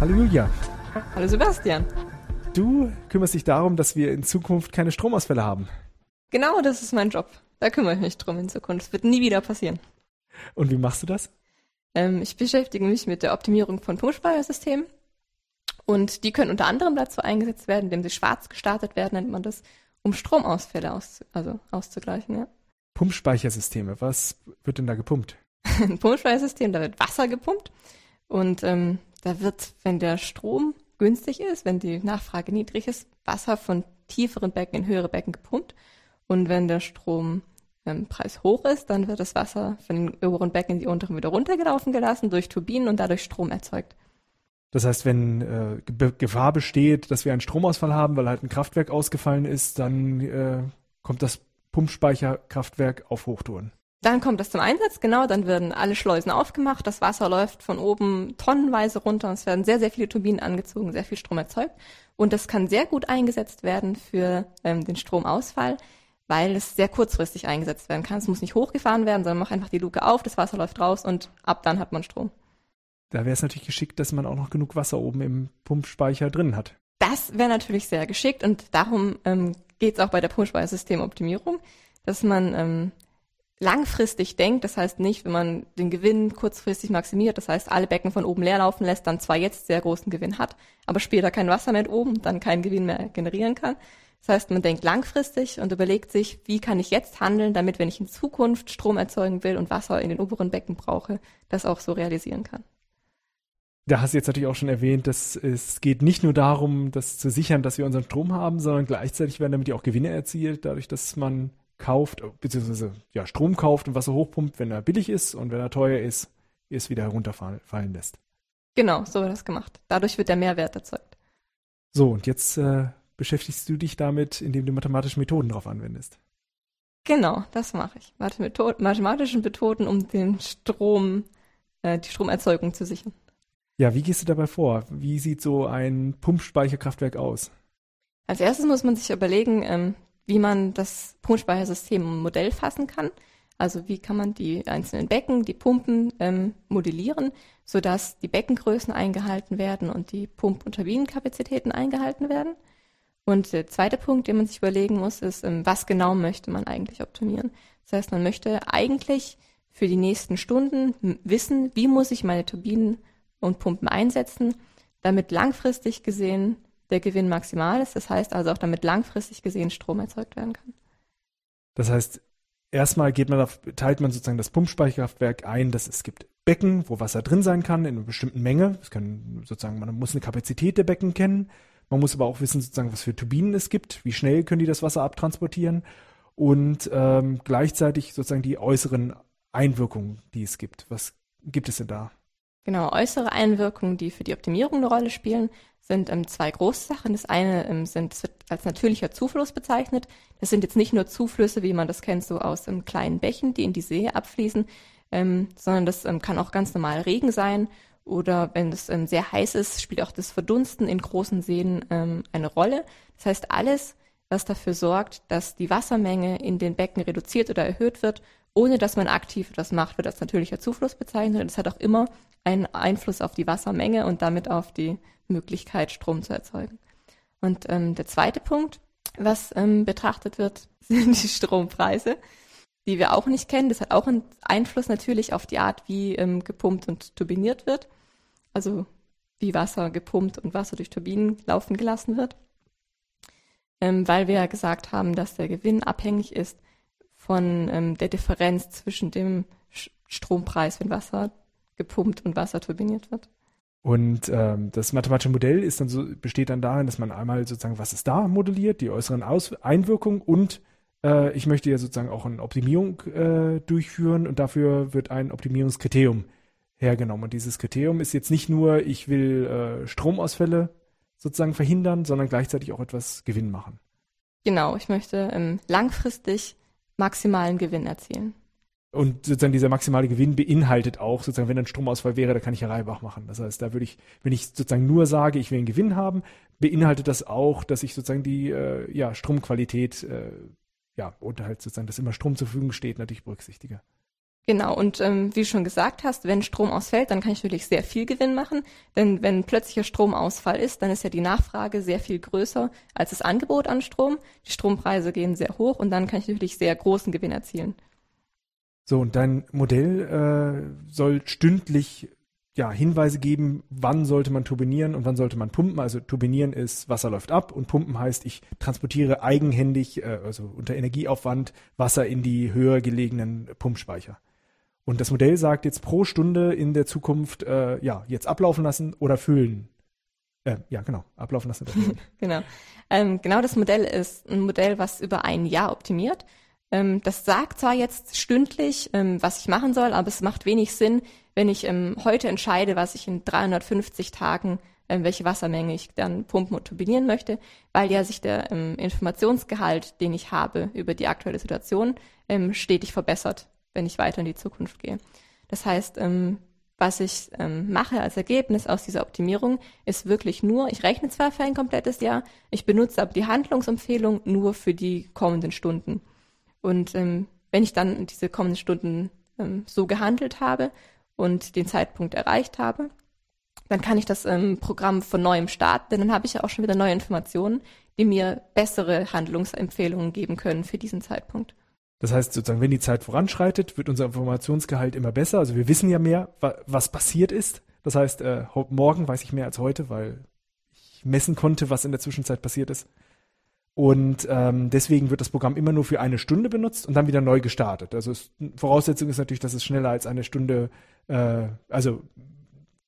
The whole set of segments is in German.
Hallo Julia. Hallo Sebastian. Du kümmerst dich darum, dass wir in Zukunft keine Stromausfälle haben. Genau, das ist mein Job. Da kümmere ich mich drum in Zukunft. Das wird nie wieder passieren. Und wie machst du das? Ähm, ich beschäftige mich mit der Optimierung von Pumpspeichersystemen. Und die können unter anderem dazu eingesetzt werden, indem sie schwarz gestartet werden, nennt man das, um Stromausfälle aus, also auszugleichen. Ja. Pumpspeichersysteme, was wird denn da gepumpt? Ein Pumpspeichersystem, da wird Wasser gepumpt. Und ähm, da wird, wenn der Strom günstig ist, wenn die Nachfrage niedrig ist, Wasser von tieferen Becken in höhere Becken gepumpt. Und wenn der Strompreis ähm, hoch ist, dann wird das Wasser von den oberen Becken in die unteren wieder runtergelaufen gelassen durch Turbinen und dadurch Strom erzeugt. Das heißt, wenn äh, Gefahr besteht, dass wir einen Stromausfall haben, weil halt ein Kraftwerk ausgefallen ist, dann äh, kommt das Pumpspeicherkraftwerk auf Hochtouren. Dann kommt das zum Einsatz, genau, dann werden alle Schleusen aufgemacht, das Wasser läuft von oben tonnenweise runter und es werden sehr, sehr viele Turbinen angezogen, sehr viel Strom erzeugt. Und das kann sehr gut eingesetzt werden für ähm, den Stromausfall, weil es sehr kurzfristig eingesetzt werden kann. Es muss nicht hochgefahren werden, sondern mach einfach die Luke auf, das Wasser läuft raus und ab dann hat man Strom. Da wäre es natürlich geschickt, dass man auch noch genug Wasser oben im Pumpspeicher drin hat. Das wäre natürlich sehr geschickt und darum ähm, geht es auch bei der Pumpspeichersystemoptimierung, dass man ähm, langfristig denkt, das heißt nicht, wenn man den Gewinn kurzfristig maximiert, das heißt alle Becken von oben leer laufen lässt, dann zwar jetzt sehr großen Gewinn hat, aber später kein Wasser mehr oben, dann keinen Gewinn mehr generieren kann. Das heißt, man denkt langfristig und überlegt sich, wie kann ich jetzt handeln, damit, wenn ich in Zukunft Strom erzeugen will und Wasser in den oberen Becken brauche, das auch so realisieren kann. Da hast du jetzt natürlich auch schon erwähnt, dass es geht nicht nur darum, das zu sichern, dass wir unseren Strom haben, sondern gleichzeitig werden damit ja auch Gewinne erzielt, dadurch, dass man kauft, beziehungsweise ja, Strom kauft und Wasser hochpumpt, wenn er billig ist und wenn er teuer ist, es wieder herunterfallen lässt. Genau, so wird das gemacht. Dadurch wird der Mehrwert erzeugt. So, und jetzt äh, beschäftigst du dich damit, indem du mathematische Methoden darauf anwendest. Genau, das mache ich. Mathematische Methoden, um den Strom, äh, die Stromerzeugung zu sichern. Ja, wie gehst du dabei vor? Wie sieht so ein Pumpspeicherkraftwerk aus? Als erstes muss man sich überlegen, ähm, wie man das Pumpspeichersystem Modell fassen kann. Also wie kann man die einzelnen Becken, die Pumpen ähm, modellieren, sodass die Beckengrößen eingehalten werden und die Pump- und Turbinenkapazitäten eingehalten werden. Und der zweite Punkt, den man sich überlegen muss, ist, ähm, was genau möchte man eigentlich optimieren. Das heißt, man möchte eigentlich für die nächsten Stunden wissen, wie muss ich meine Turbinen und Pumpen einsetzen, damit langfristig gesehen der Gewinn maximal ist. Das heißt also auch damit langfristig gesehen Strom erzeugt werden kann. Das heißt, erstmal geht man auf, teilt man sozusagen das Pumpspeicherkraftwerk ein, dass es gibt Becken, wo Wasser drin sein kann, in einer bestimmten Menge. Es kann sozusagen, man muss eine Kapazität der Becken kennen. Man muss aber auch wissen, sozusagen, was für Turbinen es gibt, wie schnell können die das Wasser abtransportieren und ähm, gleichzeitig sozusagen die äußeren Einwirkungen, die es gibt. Was gibt es denn da? Genau, äußere Einwirkungen, die für die Optimierung eine Rolle spielen, sind ähm, zwei Großsachen. Das eine ähm, sind, das wird als natürlicher Zufluss bezeichnet. Das sind jetzt nicht nur Zuflüsse, wie man das kennt, so aus ähm, kleinen Bächen, die in die See abfließen, ähm, sondern das ähm, kann auch ganz normal Regen sein. Oder wenn es ähm, sehr heiß ist, spielt auch das Verdunsten in großen Seen eine Rolle. Das heißt, alles, was dafür sorgt, dass die Wassermenge in den Becken reduziert oder erhöht wird, ohne dass man aktiv etwas macht, wird als natürlicher Zufluss bezeichnet. Das hat auch immer einen Einfluss auf die Wassermenge und damit auf die Möglichkeit, Strom zu erzeugen. Und ähm, der zweite Punkt, was ähm, betrachtet wird, sind die Strompreise, die wir auch nicht kennen. Das hat auch einen Einfluss natürlich auf die Art, wie ähm, gepumpt und turbiniert wird. Also wie Wasser gepumpt und Wasser durch Turbinen laufen gelassen wird. Ähm, weil wir ja gesagt haben, dass der Gewinn abhängig ist von ähm, der Differenz zwischen dem Strompreis, wenn Wasser gepumpt und Wasser turbiniert wird. Und ähm, das mathematische Modell ist dann so, besteht dann darin, dass man einmal sozusagen, was ist da modelliert, die äußeren Aus Einwirkungen und äh, ich möchte ja sozusagen auch eine Optimierung äh, durchführen und dafür wird ein Optimierungskriterium hergenommen. Und dieses Kriterium ist jetzt nicht nur, ich will äh, Stromausfälle sozusagen verhindern, sondern gleichzeitig auch etwas Gewinn machen. Genau, ich möchte ähm, langfristig maximalen Gewinn erzielen. Und sozusagen dieser maximale Gewinn beinhaltet auch, sozusagen, wenn ein Stromausfall wäre, da kann ich ja Reibach machen. Das heißt, da würde ich, wenn ich sozusagen nur sage, ich will einen Gewinn haben, beinhaltet das auch, dass ich sozusagen die äh, ja, Stromqualität, äh, ja, und halt sozusagen, dass immer Strom zur Verfügung steht, natürlich berücksichtige. Genau, und ähm, wie du schon gesagt hast, wenn Strom ausfällt, dann kann ich natürlich sehr viel Gewinn machen. Denn wenn plötzlicher Stromausfall ist, dann ist ja die Nachfrage sehr viel größer als das Angebot an Strom. Die Strompreise gehen sehr hoch und dann kann ich natürlich sehr großen Gewinn erzielen. So, und dein Modell äh, soll stündlich ja, Hinweise geben, wann sollte man turbinieren und wann sollte man pumpen. Also turbinieren ist, Wasser läuft ab und pumpen heißt, ich transportiere eigenhändig, äh, also unter Energieaufwand, Wasser in die höher gelegenen Pumpspeicher. Und das Modell sagt jetzt pro Stunde in der Zukunft, äh, ja, jetzt ablaufen lassen oder füllen. Äh, ja, genau, ablaufen lassen genau. Ähm, genau das Modell ist ein Modell, was über ein Jahr optimiert. Ähm, das sagt zwar jetzt stündlich, ähm, was ich machen soll, aber es macht wenig Sinn, wenn ich ähm, heute entscheide, was ich in 350 Tagen, ähm, welche Wassermenge ich dann pumpen und turbinieren möchte, weil ja sich der ähm, Informationsgehalt, den ich habe über die aktuelle Situation, ähm, stetig verbessert, wenn ich weiter in die Zukunft gehe. Das heißt, was ich ähm, mache als Ergebnis aus dieser Optimierung, ist wirklich nur, ich rechne zwar für ein komplettes Jahr, ich benutze aber die Handlungsempfehlung nur für die kommenden Stunden. Und ähm, wenn ich dann diese kommenden Stunden ähm, so gehandelt habe und den Zeitpunkt erreicht habe, dann kann ich das ähm, Programm von neuem starten, denn dann habe ich ja auch schon wieder neue Informationen, die mir bessere Handlungsempfehlungen geben können für diesen Zeitpunkt. Das heißt sozusagen, wenn die Zeit voranschreitet, wird unser Informationsgehalt immer besser. Also wir wissen ja mehr, was passiert ist. Das heißt, äh, morgen weiß ich mehr als heute, weil ich messen konnte, was in der Zwischenzeit passiert ist. Und ähm, deswegen wird das Programm immer nur für eine Stunde benutzt und dann wieder neu gestartet. Also es, Voraussetzung ist natürlich, dass es schneller als eine Stunde, äh, also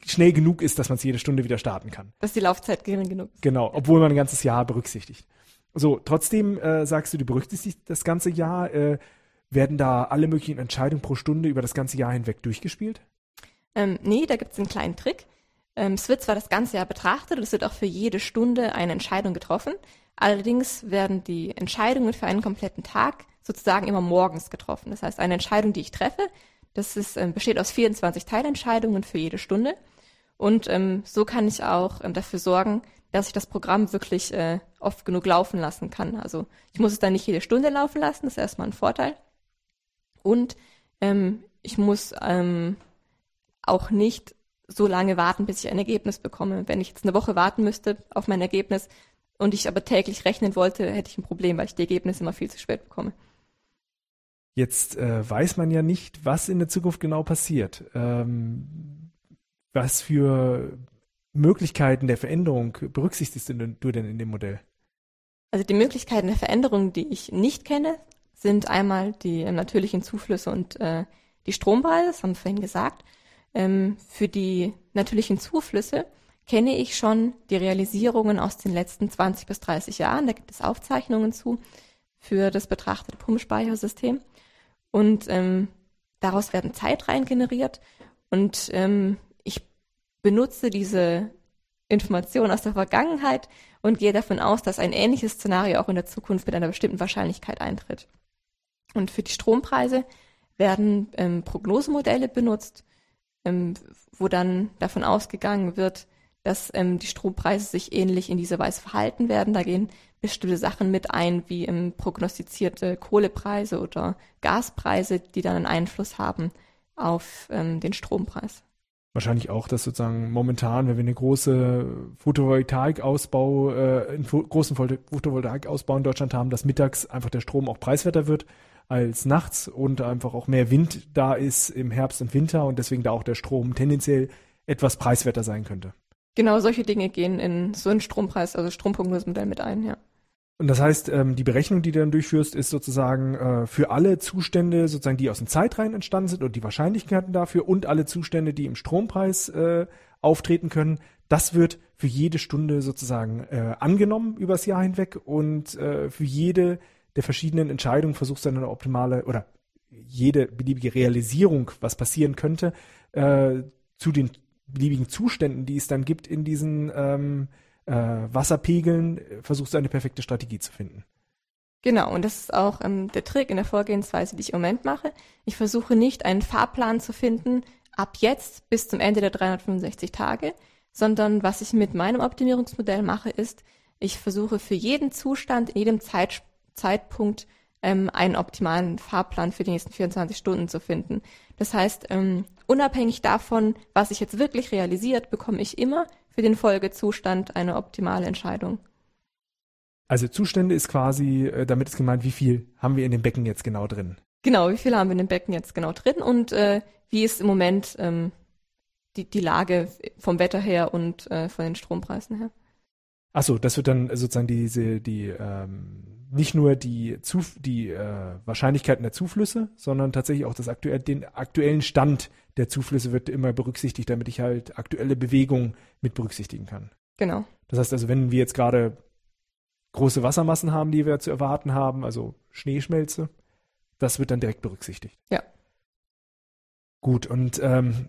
schnell genug ist, dass man es jede Stunde wieder starten kann. Dass die Laufzeit gering genug ist. Genau, obwohl man ein ganzes Jahr berücksichtigt. So, trotzdem äh, sagst du, du berücksichtigst das ganze Jahr. Äh, werden da alle möglichen Entscheidungen pro Stunde über das ganze Jahr hinweg durchgespielt? Ähm, nee, da gibt es einen kleinen Trick. Ähm, es wird zwar das ganze Jahr betrachtet und es wird auch für jede Stunde eine Entscheidung getroffen, Allerdings werden die Entscheidungen für einen kompletten Tag sozusagen immer morgens getroffen. Das heißt, eine Entscheidung, die ich treffe, das ist, äh, besteht aus 24 Teilentscheidungen für jede Stunde. Und ähm, so kann ich auch ähm, dafür sorgen, dass ich das Programm wirklich äh, oft genug laufen lassen kann. Also ich muss es dann nicht jede Stunde laufen lassen, das ist erstmal ein Vorteil. Und ähm, ich muss ähm, auch nicht so lange warten, bis ich ein Ergebnis bekomme. Wenn ich jetzt eine Woche warten müsste auf mein Ergebnis, und ich aber täglich rechnen wollte, hätte ich ein Problem, weil ich die Ergebnisse immer viel zu spät bekomme. Jetzt äh, weiß man ja nicht, was in der Zukunft genau passiert. Ähm, was für Möglichkeiten der Veränderung berücksichtigst du denn in dem Modell? Also die Möglichkeiten der Veränderung, die ich nicht kenne, sind einmal die äh, natürlichen Zuflüsse und äh, die Strompreise, das haben wir vorhin gesagt. Ähm, für die natürlichen Zuflüsse kenne ich schon die Realisierungen aus den letzten 20 bis 30 Jahren. Da gibt es Aufzeichnungen zu für das betrachtete Pumpspeichersystem. Und ähm, daraus werden Zeitreihen generiert. Und ähm, ich benutze diese Informationen aus der Vergangenheit und gehe davon aus, dass ein ähnliches Szenario auch in der Zukunft mit einer bestimmten Wahrscheinlichkeit eintritt. Und für die Strompreise werden ähm, Prognosemodelle benutzt, ähm, wo dann davon ausgegangen wird, dass ähm, die Strompreise sich ähnlich in dieser Weise verhalten werden. Da gehen bestimmte Sachen mit ein, wie ähm, prognostizierte Kohlepreise oder Gaspreise, die dann einen Einfluss haben auf ähm, den Strompreis. Wahrscheinlich auch, dass sozusagen momentan, wenn wir eine große Photovoltaikausbau, äh, einen großen Photovoltaikausbau in Deutschland haben, dass mittags einfach der Strom auch preiswerter wird als nachts und einfach auch mehr Wind da ist im Herbst und Winter und deswegen da auch der Strom tendenziell etwas preiswerter sein könnte. Genau, solche Dinge gehen in so einen Strompreis, also Stromprognosemodell mit ein, ja. Und das heißt, ähm, die Berechnung, die du dann durchführst, ist sozusagen äh, für alle Zustände, sozusagen, die aus dem Zeitreihen entstanden sind und die Wahrscheinlichkeiten dafür und alle Zustände, die im Strompreis äh, auftreten können, das wird für jede Stunde sozusagen äh, angenommen übers Jahr hinweg und äh, für jede der verschiedenen Entscheidungen versuchst du dann eine optimale oder jede beliebige Realisierung, was passieren könnte, äh, zu den beliebigen Zuständen, die es dann gibt in diesen ähm, äh, Wasserpegeln, versuchst du eine perfekte Strategie zu finden. Genau, und das ist auch ähm, der Trick in der Vorgehensweise, die ich im Moment mache. Ich versuche nicht einen Fahrplan zu finden, ab jetzt bis zum Ende der 365 Tage, sondern was ich mit meinem Optimierungsmodell mache, ist, ich versuche für jeden Zustand in jedem Zeit, Zeitpunkt ähm, einen optimalen Fahrplan für die nächsten 24 Stunden zu finden. Das heißt, ähm, unabhängig davon, was sich jetzt wirklich realisiert, bekomme ich immer für den Folgezustand eine optimale Entscheidung. Also Zustände ist quasi, äh, damit ist gemeint, wie viel haben wir in dem Becken jetzt genau drin? Genau, wie viel haben wir in dem Becken jetzt genau drin und äh, wie ist im Moment ähm, die, die Lage vom Wetter her und äh, von den Strompreisen her. Achso, das wird dann sozusagen diese, die, ähm, nicht nur die, Zuf die äh, Wahrscheinlichkeiten der Zuflüsse, sondern tatsächlich auch das aktuell, den aktuellen Stand der Zuflüsse wird immer berücksichtigt, damit ich halt aktuelle Bewegungen mit berücksichtigen kann. Genau. Das heißt also, wenn wir jetzt gerade große Wassermassen haben, die wir zu erwarten haben, also Schneeschmelze, das wird dann direkt berücksichtigt. Ja. Gut, und ähm,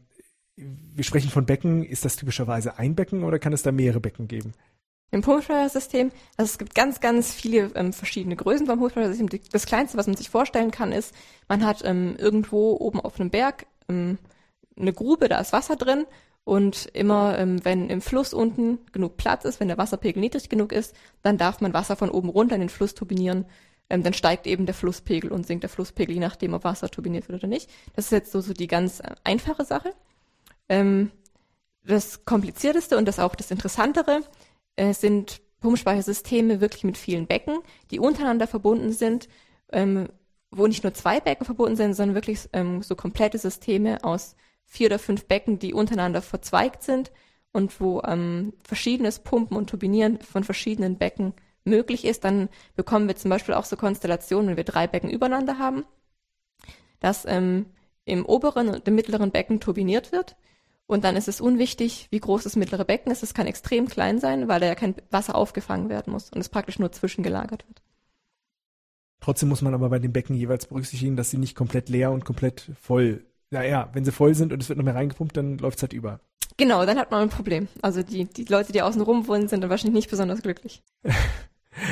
wir sprechen von Becken. Ist das typischerweise ein Becken oder kann es da mehrere Becken geben? Im Pumpsteuersystem, also es gibt ganz, ganz viele ähm, verschiedene Größen beim Pumpsteuersystem. Das kleinste, was man sich vorstellen kann, ist, man hat ähm, irgendwo oben auf einem Berg ähm, eine Grube, da ist Wasser drin und immer, ähm, wenn im Fluss unten genug Platz ist, wenn der Wasserpegel niedrig genug ist, dann darf man Wasser von oben runter in den Fluss turbinieren. Ähm, dann steigt eben der Flusspegel und sinkt der Flusspegel, je nachdem, ob Wasser turbiniert wird oder nicht. Das ist jetzt so, so die ganz äh, einfache Sache. Ähm, das Komplizierteste und das auch das Interessantere äh, sind Pumpspeichersysteme wirklich mit vielen Becken, die untereinander verbunden sind, ähm, wo nicht nur zwei Becken verbunden sind, sondern wirklich ähm, so komplette Systeme aus vier oder fünf Becken, die untereinander verzweigt sind und wo ähm, verschiedenes Pumpen und Turbinieren von verschiedenen Becken möglich ist. Dann bekommen wir zum Beispiel auch so Konstellationen, wenn wir drei Becken übereinander haben, dass ähm, im oberen und im mittleren Becken turbiniert wird und dann ist es unwichtig, wie groß das mittlere Becken ist. Es kann extrem klein sein, weil da ja kein Wasser aufgefangen werden muss und es praktisch nur zwischengelagert wird. Trotzdem muss man aber bei den Becken jeweils berücksichtigen, dass sie nicht komplett leer und komplett voll. Naja, wenn sie voll sind und es wird noch mehr reingepumpt, dann läuft es halt über. Genau, dann hat man ein Problem. Also die, die Leute, die außen rum wohnen, sind dann wahrscheinlich nicht besonders glücklich.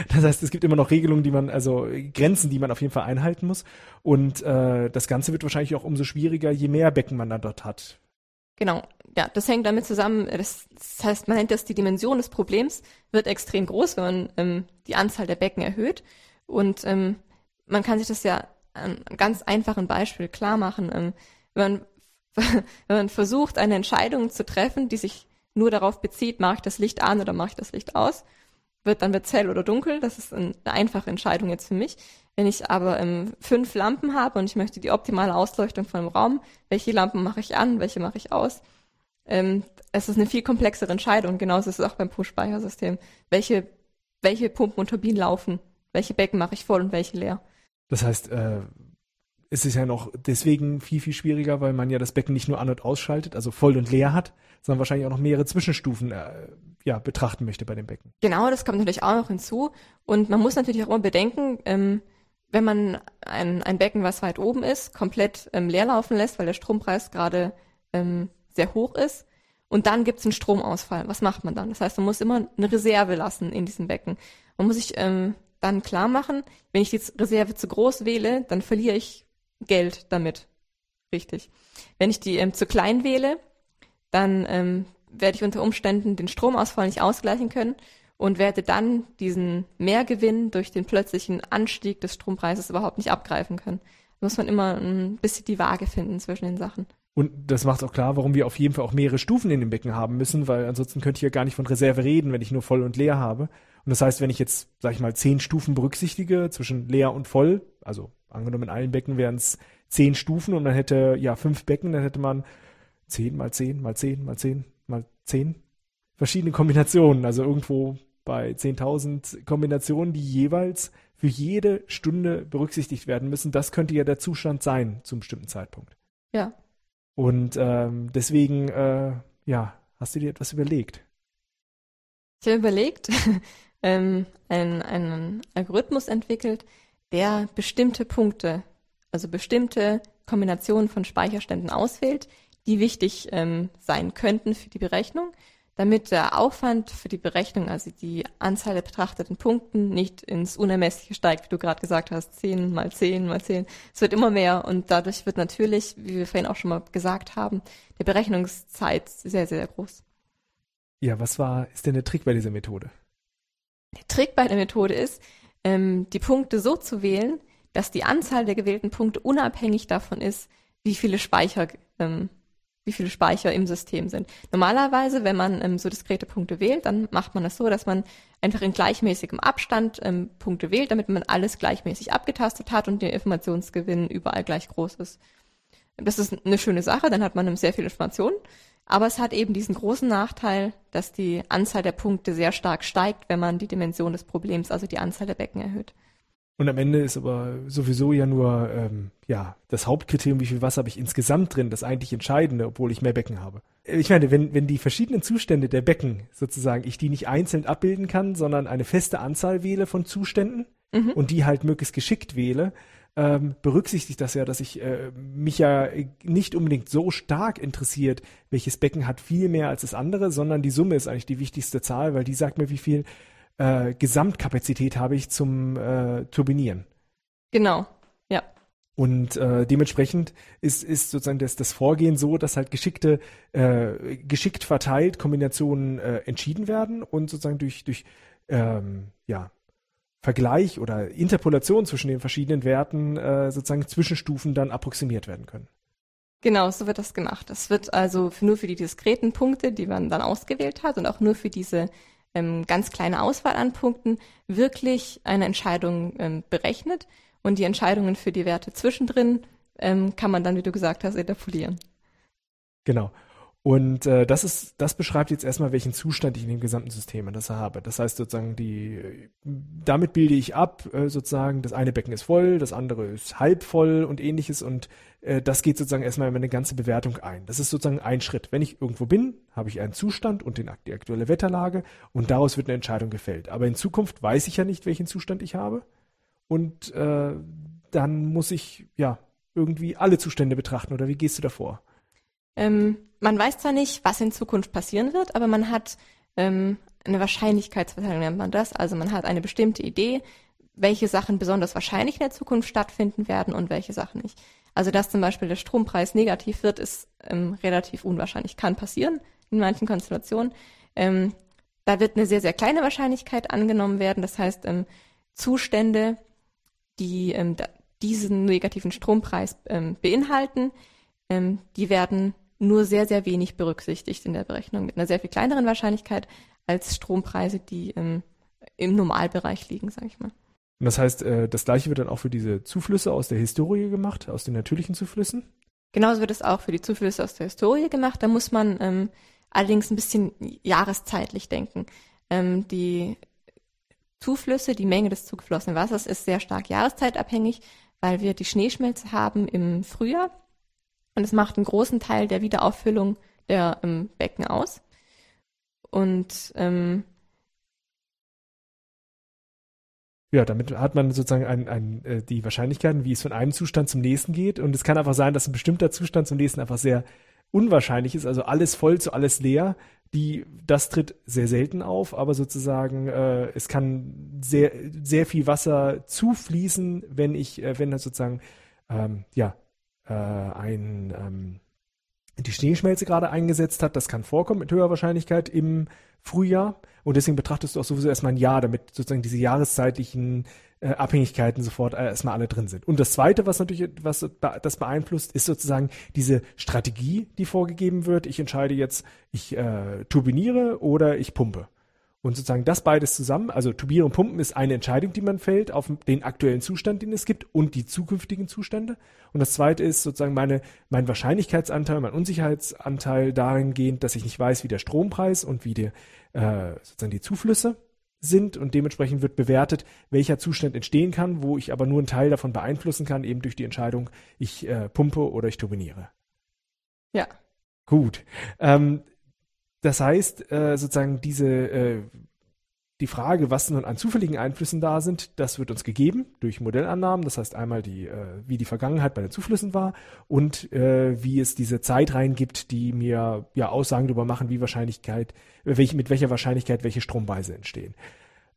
Das heißt, es gibt immer noch Regelungen, die man, also Grenzen, die man auf jeden Fall einhalten muss. Und äh, das Ganze wird wahrscheinlich auch umso schwieriger, je mehr Becken man dann dort hat. Genau, ja, das hängt damit zusammen, das, das, heißt, man nennt das die Dimension des Problems, wird extrem groß, wenn man ähm, die Anzahl der Becken erhöht. Und ähm, man kann sich das ja an einem ganz einfachen Beispiel klar machen. Ähm, wenn, man, wenn man versucht, eine Entscheidung zu treffen, die sich nur darauf bezieht, mache ich das Licht an oder mache ich das Licht aus, wird dann wird hell oder dunkel. Das ist eine einfache Entscheidung jetzt für mich. Wenn ich aber ähm, fünf Lampen habe und ich möchte die optimale Ausleuchtung von einem Raum, welche Lampen mache ich an, welche mache ich aus? Ähm, es ist eine viel komplexere Entscheidung. Genauso ist es auch beim Push-Speichersystem. Welche, welche Pumpen und Turbinen laufen? Welche Becken mache ich voll und welche leer? Das heißt, äh, es ist ja noch deswegen viel, viel schwieriger, weil man ja das Becken nicht nur an- und ausschaltet, also voll und leer hat, sondern wahrscheinlich auch noch mehrere Zwischenstufen äh, ja, betrachten möchte bei dem Becken. Genau, das kommt natürlich auch noch hinzu. Und man muss natürlich auch immer bedenken, ähm, wenn man ein, ein Becken, was weit oben ist, komplett ähm, leer lässt, weil der Strompreis gerade ähm, sehr hoch ist, und dann gibt es einen Stromausfall. Was macht man dann? Das heißt, man muss immer eine Reserve lassen in diesem Becken. Man muss sich ähm, dann klar machen, wenn ich die Reserve zu groß wähle, dann verliere ich Geld damit. Richtig. Wenn ich die ähm, zu klein wähle, dann ähm, werde ich unter Umständen den Stromausfall nicht ausgleichen können und werde dann diesen Mehrgewinn durch den plötzlichen Anstieg des Strompreises überhaupt nicht abgreifen können. Da muss man immer ein bisschen die Waage finden zwischen den Sachen. Und das macht auch klar, warum wir auf jeden Fall auch mehrere Stufen in dem Becken haben müssen, weil ansonsten könnte ich ja gar nicht von Reserve reden, wenn ich nur voll und leer habe. Und das heißt, wenn ich jetzt, sag ich mal, zehn Stufen berücksichtige zwischen leer und voll, also angenommen in allen Becken wären es zehn Stufen und man hätte ja fünf Becken, dann hätte man zehn mal zehn mal zehn mal zehn mal zehn verschiedene Kombinationen. Also irgendwo bei 10.000 Kombinationen, die jeweils für jede Stunde berücksichtigt werden müssen. Das könnte ja der Zustand sein zum bestimmten Zeitpunkt. Ja. Und ähm, deswegen, äh, ja, hast du dir etwas überlegt? Ich habe überlegt, ähm, einen, einen Algorithmus entwickelt, der bestimmte Punkte, also bestimmte Kombinationen von Speicherständen auswählt, die wichtig ähm, sein könnten für die Berechnung damit der Aufwand für die Berechnung, also die Anzahl der betrachteten Punkten, nicht ins Unermessliche steigt, wie du gerade gesagt hast, 10 mal 10 mal 10. Es wird immer mehr und dadurch wird natürlich, wie wir vorhin auch schon mal gesagt haben, der Berechnungszeit sehr, sehr groß. Ja, was war, ist denn der Trick bei dieser Methode? Der Trick bei der Methode ist, ähm, die Punkte so zu wählen, dass die Anzahl der gewählten Punkte unabhängig davon ist, wie viele Speicher, ähm, wie viele Speicher im System sind. Normalerweise, wenn man ähm, so diskrete Punkte wählt, dann macht man das so, dass man einfach in gleichmäßigem Abstand ähm, Punkte wählt, damit man alles gleichmäßig abgetastet hat und der Informationsgewinn überall gleich groß ist. Das ist eine schöne Sache, dann hat man sehr viel Informationen. Aber es hat eben diesen großen Nachteil, dass die Anzahl der Punkte sehr stark steigt, wenn man die Dimension des Problems, also die Anzahl der Becken erhöht. Und am Ende ist aber sowieso ja nur ähm, ja, das Hauptkriterium, wie viel Wasser habe ich insgesamt drin, das eigentlich Entscheidende, obwohl ich mehr Becken habe. Ich meine, wenn, wenn die verschiedenen Zustände der Becken sozusagen, ich die nicht einzeln abbilden kann, sondern eine feste Anzahl wähle von Zuständen mhm. und die halt möglichst geschickt wähle, ähm, berücksichtigt das ja, dass ich äh, mich ja nicht unbedingt so stark interessiert, welches Becken hat viel mehr als das andere, sondern die Summe ist eigentlich die wichtigste Zahl, weil die sagt mir, wie viel äh, Gesamtkapazität habe ich zum äh, Turbinieren. Genau, ja. Und äh, dementsprechend ist, ist sozusagen das, das Vorgehen so, dass halt geschickte, äh, geschickt verteilt Kombinationen äh, entschieden werden und sozusagen durch, durch ähm, ja, Vergleich oder Interpolation zwischen den verschiedenen Werten äh, sozusagen Zwischenstufen dann approximiert werden können. Genau, so wird das gemacht. Das wird also für, nur für die diskreten Punkte, die man dann ausgewählt hat und auch nur für diese ähm, ganz kleine Auswahl an Punkten wirklich eine Entscheidung ähm, berechnet und die Entscheidungen für die Werte zwischendrin ähm, kann man dann, wie du gesagt hast, interpolieren. Genau. Und äh, das ist, das beschreibt jetzt erstmal, welchen Zustand ich in dem gesamten System das habe. Das heißt sozusagen, die, damit bilde ich ab, äh, sozusagen, das eine Becken ist voll, das andere ist halb voll und ähnliches und äh, das geht sozusagen erstmal in meine ganze Bewertung ein. Das ist sozusagen ein Schritt. Wenn ich irgendwo bin, habe ich einen Zustand und den, die aktuelle Wetterlage und daraus wird eine Entscheidung gefällt. Aber in Zukunft weiß ich ja nicht, welchen Zustand ich habe und äh, dann muss ich ja irgendwie alle Zustände betrachten oder wie gehst du davor? Ähm, man weiß zwar nicht, was in Zukunft passieren wird, aber man hat ähm, eine Wahrscheinlichkeitsverteilung, nennt man das. Also man hat eine bestimmte Idee, welche Sachen besonders wahrscheinlich in der Zukunft stattfinden werden und welche Sachen nicht. Also dass zum Beispiel der Strompreis negativ wird, ist ähm, relativ unwahrscheinlich. Kann passieren in manchen Konstellationen. Ähm, da wird eine sehr, sehr kleine Wahrscheinlichkeit angenommen werden. Das heißt, ähm, Zustände, die ähm, diesen negativen Strompreis ähm, beinhalten, ähm, die werden nur sehr, sehr wenig berücksichtigt in der Berechnung, mit einer sehr viel kleineren Wahrscheinlichkeit als Strompreise, die im, im Normalbereich liegen, sage ich mal. Und das heißt, äh, das gleiche wird dann auch für diese Zuflüsse aus der Historie gemacht, aus den natürlichen Zuflüssen? Genauso wird es auch für die Zuflüsse aus der Historie gemacht. Da muss man ähm, allerdings ein bisschen jahreszeitlich denken. Ähm, die Zuflüsse, die Menge des zugeflossenen Wassers ist sehr stark jahreszeitabhängig, weil wir die Schneeschmelze haben im Frühjahr und es macht einen großen Teil der Wiederauffüllung der ähm, Becken aus. Und ähm, ja, damit hat man sozusagen ein, ein, äh, die Wahrscheinlichkeiten, wie es von einem Zustand zum nächsten geht. Und es kann einfach sein, dass ein bestimmter Zustand zum nächsten einfach sehr unwahrscheinlich ist. Also alles voll zu alles leer. Die, das tritt sehr selten auf, aber sozusagen äh, es kann sehr sehr viel Wasser zufließen, wenn ich, äh, wenn das sozusagen ähm, ja äh, ein, ähm, die Schneeschmelze gerade eingesetzt hat. Das kann vorkommen mit höherer Wahrscheinlichkeit im Frühjahr. Und deswegen betrachtest du auch sowieso erstmal ein Jahr, damit sozusagen diese jahreszeitlichen äh, Abhängigkeiten sofort äh, erstmal alle drin sind. Und das Zweite, was natürlich was das beeinflusst, ist sozusagen diese Strategie, die vorgegeben wird. Ich entscheide jetzt, ich äh, turbiniere oder ich pumpe. Und sozusagen das beides zusammen, also Tubieren und Pumpen ist eine Entscheidung, die man fällt auf den aktuellen Zustand, den es gibt und die zukünftigen Zustände. Und das zweite ist sozusagen meine, mein Wahrscheinlichkeitsanteil, mein Unsicherheitsanteil dahingehend, dass ich nicht weiß, wie der Strompreis und wie die, äh, sozusagen die Zuflüsse sind und dementsprechend wird bewertet, welcher Zustand entstehen kann, wo ich aber nur einen Teil davon beeinflussen kann, eben durch die Entscheidung, ich äh, pumpe oder ich turbiniere. Ja. Gut. Ähm, das heißt, äh, sozusagen diese, äh, die Frage, was nun an zufälligen Einflüssen da sind, das wird uns gegeben durch Modellannahmen. Das heißt einmal die, äh, wie die Vergangenheit bei den Zuflüssen war und äh, wie es diese Zeitreihen gibt, die mir ja Aussagen darüber machen, wie Wahrscheinlichkeit, äh, welche, mit welcher Wahrscheinlichkeit welche Stromweise entstehen.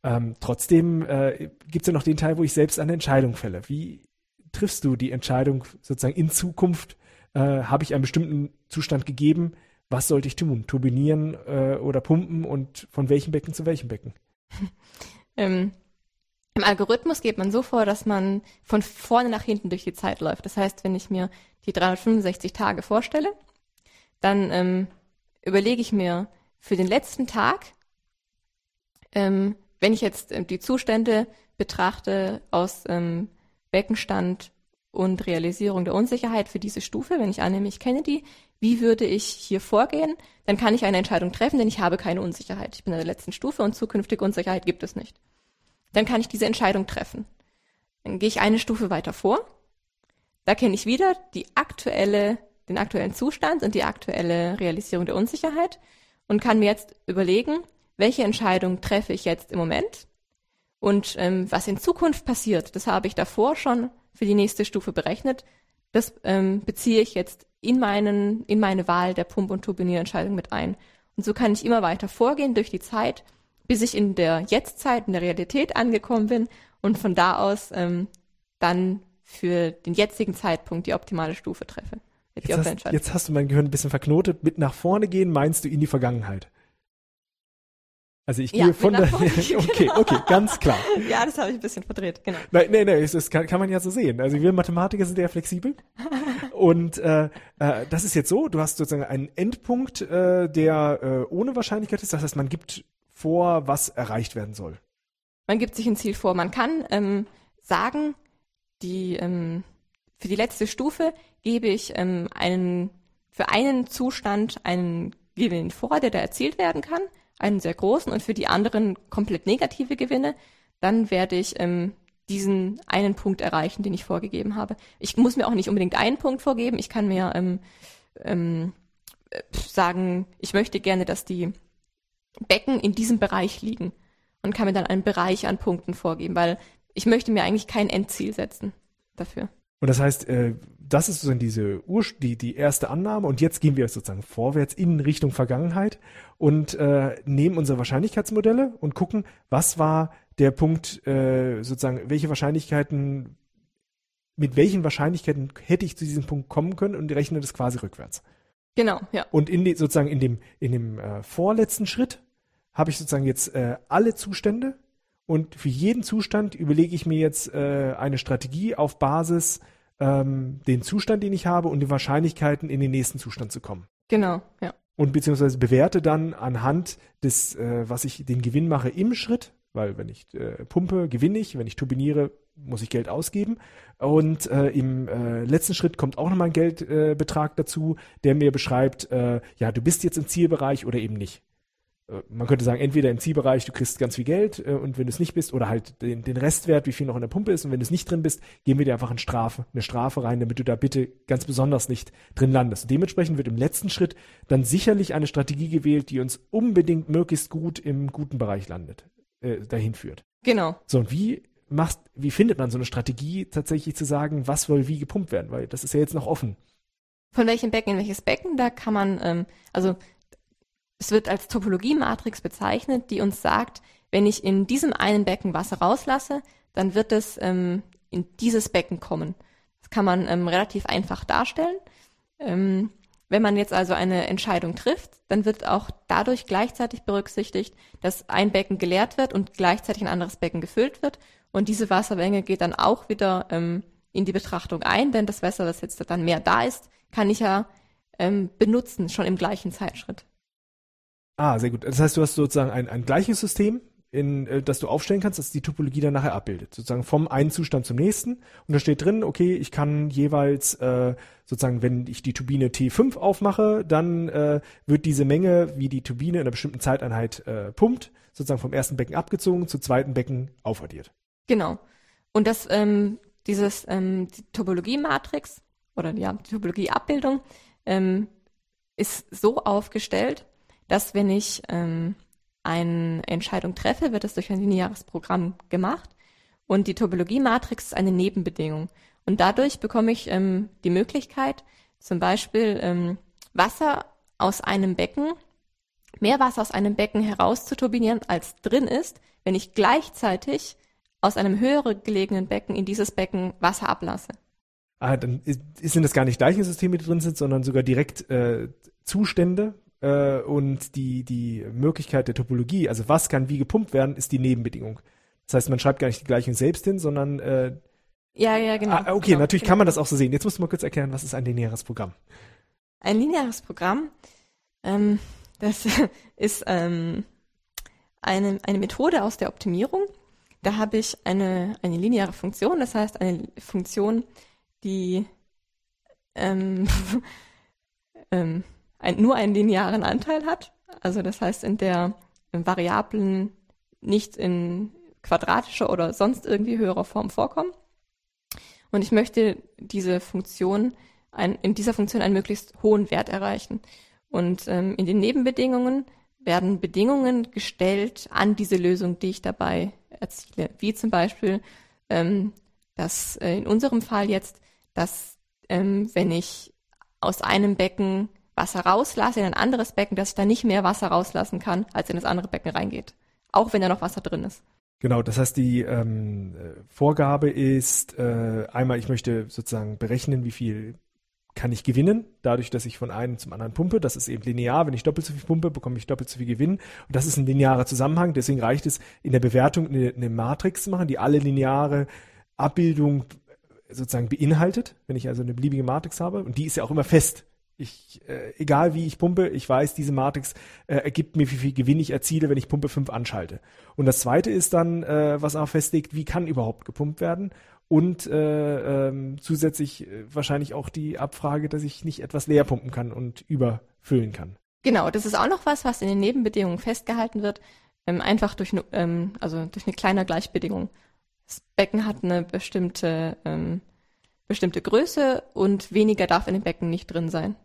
Ähm, trotzdem äh, gibt es ja noch den Teil, wo ich selbst eine Entscheidung fälle. Wie triffst du die Entscheidung sozusagen in Zukunft? Äh, Habe ich einen bestimmten Zustand gegeben? Was sollte ich tun? Turbinieren äh, oder pumpen und von welchem Becken zu welchem Becken? ähm, Im Algorithmus geht man so vor, dass man von vorne nach hinten durch die Zeit läuft. Das heißt, wenn ich mir die 365 Tage vorstelle, dann ähm, überlege ich mir für den letzten Tag, ähm, wenn ich jetzt ähm, die Zustände betrachte aus ähm, Beckenstand und Realisierung der Unsicherheit für diese Stufe, wenn ich annehme, ich kenne die, wie würde ich hier vorgehen? Dann kann ich eine Entscheidung treffen, denn ich habe keine Unsicherheit. Ich bin in der letzten Stufe und zukünftige Unsicherheit gibt es nicht dann kann ich diese Entscheidung treffen. Dann gehe ich eine Stufe weiter vor. Da kenne ich wieder die aktuelle, den aktuellen Zustand und die aktuelle Realisierung der Unsicherheit und kann mir jetzt überlegen, welche Entscheidung treffe ich jetzt im Moment und ähm, was in Zukunft passiert. Das habe ich davor schon für die nächste Stufe berechnet. Das ähm, beziehe ich jetzt in meinen in meine Wahl der Pump- und Turbinierentscheidung mit ein. Und so kann ich immer weiter vorgehen durch die Zeit bis ich in der Jetztzeit, in der Realität angekommen bin und von da aus ähm, dann für den jetzigen Zeitpunkt die optimale Stufe treffe. Jetzt hast, jetzt hast, du mein Gehirn ein bisschen verknotet. Mit nach vorne gehen meinst du in die Vergangenheit? Also ich ja, gehe von der. okay, okay, ganz klar. Ja, das habe ich ein bisschen verdreht, genau. Nein, nein, nein, das kann, kann man ja so sehen. Also wir Mathematiker sind ja flexibel. Und äh, äh, das ist jetzt so, du hast sozusagen einen Endpunkt, äh, der äh, ohne Wahrscheinlichkeit ist. Das heißt, man gibt vor, was erreicht werden soll? Man gibt sich ein Ziel vor. Man kann ähm, sagen, die, ähm, für die letzte Stufe gebe ich ähm, einen, für einen Zustand einen Gewinn vor, der da erzielt werden kann, einen sehr großen, und für die anderen komplett negative Gewinne, dann werde ich ähm, diesen einen Punkt erreichen, den ich vorgegeben habe. Ich muss mir auch nicht unbedingt einen Punkt vorgeben. Ich kann mir ähm, ähm, sagen, ich möchte gerne, dass die Becken in diesem Bereich liegen und kann mir dann einen Bereich an Punkten vorgeben, weil ich möchte mir eigentlich kein Endziel setzen dafür. Und das heißt, äh, das ist sozusagen diese Ur die, die erste Annahme und jetzt gehen wir sozusagen vorwärts in Richtung Vergangenheit und äh, nehmen unsere Wahrscheinlichkeitsmodelle und gucken, was war der Punkt, äh, sozusagen, welche Wahrscheinlichkeiten, mit welchen Wahrscheinlichkeiten hätte ich zu diesem Punkt kommen können und rechne das quasi rückwärts. Genau, ja. Und in die, sozusagen in dem, in dem äh, vorletzten Schritt habe ich sozusagen jetzt äh, alle Zustände und für jeden Zustand überlege ich mir jetzt äh, eine Strategie auf Basis ähm, den Zustand, den ich habe und die Wahrscheinlichkeiten, in den nächsten Zustand zu kommen. Genau, ja. Und beziehungsweise bewerte dann anhand des, äh, was ich den Gewinn mache im Schritt, weil wenn ich äh, pumpe, gewinne ich, wenn ich turbiniere, muss ich Geld ausgeben. Und äh, im äh, letzten Schritt kommt auch nochmal ein Geldbetrag äh, dazu, der mir beschreibt, äh, ja, du bist jetzt im Zielbereich oder eben nicht. Äh, man könnte sagen, entweder im Zielbereich, du kriegst ganz viel Geld äh, und wenn du es nicht bist, oder halt den, den Restwert, wie viel noch in der Pumpe ist und wenn du es nicht drin bist, geben wir dir einfach eine Strafe, eine Strafe rein, damit du da bitte ganz besonders nicht drin landest. Dementsprechend wird im letzten Schritt dann sicherlich eine Strategie gewählt, die uns unbedingt möglichst gut im guten Bereich landet, äh, dahin führt. Genau. So, und wie machst, wie findet man so eine Strategie, tatsächlich zu sagen, was soll wie gepumpt werden? Weil das ist ja jetzt noch offen. Von welchem Becken in welches Becken, da kann man, ähm, also es wird als Topologie-Matrix bezeichnet, die uns sagt, wenn ich in diesem einen Becken Wasser rauslasse, dann wird es ähm, in dieses Becken kommen. Das kann man ähm, relativ einfach darstellen. Ähm, wenn man jetzt also eine Entscheidung trifft, dann wird auch dadurch gleichzeitig berücksichtigt, dass ein Becken geleert wird und gleichzeitig ein anderes Becken gefüllt wird. Und diese Wassermenge geht dann auch wieder ähm, in die Betrachtung ein, denn das Wasser, das jetzt dann mehr da ist, kann ich ja ähm, benutzen, schon im gleichen Zeitschritt. Ah, sehr gut. Das heißt, du hast sozusagen ein, ein gleiches System, in, äh, das du aufstellen kannst, das die Topologie dann nachher abbildet. Sozusagen vom einen Zustand zum nächsten. Und da steht drin, okay, ich kann jeweils äh, sozusagen, wenn ich die Turbine T5 aufmache, dann äh, wird diese Menge, wie die Turbine in einer bestimmten Zeiteinheit äh, pumpt, sozusagen vom ersten Becken abgezogen, zum zweiten Becken aufaddiert. Genau. Und das, ähm, dieses ähm, die Topologie-Matrix oder ja, die Topologie-Abbildung ähm, ist so aufgestellt, dass wenn ich ähm, eine Entscheidung treffe, wird das durch ein lineares Programm gemacht und die Topologie-Matrix ist eine Nebenbedingung. Und dadurch bekomme ich ähm, die Möglichkeit, zum Beispiel ähm, Wasser aus einem Becken, mehr Wasser aus einem Becken herauszuturbinieren, als drin ist, wenn ich gleichzeitig aus einem höher gelegenen Becken in dieses Becken Wasser ablasse. Ah, dann ist, sind das gar nicht gleiche Systeme, die drin sind, sondern sogar direkt äh, Zustände äh, und die, die Möglichkeit der Topologie, also was kann wie gepumpt werden, ist die Nebenbedingung. Das heißt, man schreibt gar nicht die Gleichung selbst hin, sondern äh, ja, ja, genau. Ah, okay, genau, natürlich genau. kann man das auch so sehen. Jetzt musst du mal kurz erklären, was ist ein lineares Programm? Ein lineares Programm, ähm, das ist ähm, eine, eine Methode aus der Optimierung. Da habe ich eine, eine lineare Funktion, das heißt eine Funktion, die ähm, ähm, ein, nur einen linearen Anteil hat. Also das heißt, in der in Variablen nicht in quadratischer oder sonst irgendwie höherer Form vorkommen. Und ich möchte diese Funktion, ein, in dieser Funktion einen möglichst hohen Wert erreichen. Und ähm, in den Nebenbedingungen werden Bedingungen gestellt an diese Lösung, die ich dabei erziele. Wie zum Beispiel, ähm, dass äh, in unserem Fall jetzt, dass ähm, wenn ich aus einem Becken Wasser rauslasse in ein anderes Becken, dass ich da nicht mehr Wasser rauslassen kann, als in das andere Becken reingeht. Auch wenn da noch Wasser drin ist. Genau, das heißt, die ähm, Vorgabe ist äh, einmal, ich möchte sozusagen berechnen, wie viel kann ich gewinnen, dadurch, dass ich von einem zum anderen pumpe. Das ist eben linear. Wenn ich doppelt so viel pumpe, bekomme ich doppelt so viel Gewinn. Und das ist ein linearer Zusammenhang. Deswegen reicht es, in der Bewertung eine, eine Matrix zu machen, die alle lineare Abbildung sozusagen beinhaltet. Wenn ich also eine beliebige Matrix habe. Und die ist ja auch immer fest. Ich, äh, egal wie ich pumpe, ich weiß, diese Matrix äh, ergibt mir, wie viel Gewinn ich erziele, wenn ich Pumpe 5 anschalte. Und das zweite ist dann, äh, was auch festlegt, wie kann überhaupt gepumpt werden und äh, ähm, zusätzlich äh, wahrscheinlich auch die Abfrage, dass ich nicht etwas leer pumpen kann und überfüllen kann. Genau, das ist auch noch was, was in den Nebenbedingungen festgehalten wird, ähm, einfach durch, ähm, also durch eine kleine Gleichbedingung. Das Becken hat eine bestimmte, ähm, bestimmte Größe und weniger darf in dem Becken nicht drin sein.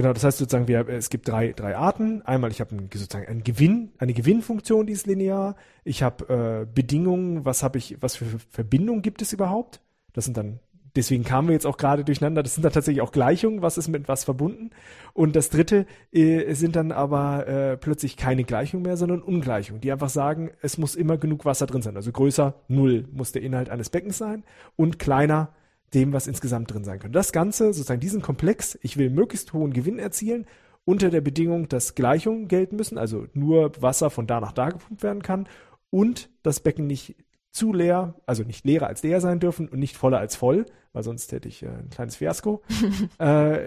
Genau, das heißt sozusagen, wir, es gibt drei, drei Arten. Einmal, ich habe sozusagen einen Gewinn, eine Gewinnfunktion, die ist linear. Ich habe äh, Bedingungen, was habe ich, was für Verbindungen gibt es überhaupt? Das sind dann, deswegen kamen wir jetzt auch gerade durcheinander, das sind dann tatsächlich auch Gleichungen, was ist mit was verbunden. Und das dritte äh, sind dann aber äh, plötzlich keine Gleichungen mehr, sondern Ungleichungen, die einfach sagen, es muss immer genug Wasser drin sein. Also größer null muss der Inhalt eines Beckens sein und kleiner dem, was insgesamt drin sein könnte. Das Ganze, sozusagen diesen Komplex, ich will möglichst hohen Gewinn erzielen, unter der Bedingung, dass Gleichungen gelten müssen, also nur Wasser von da nach da gepumpt werden kann und das Becken nicht zu leer, also nicht leerer als leer sein dürfen und nicht voller als voll, weil sonst hätte ich äh, ein kleines Fiasko. äh,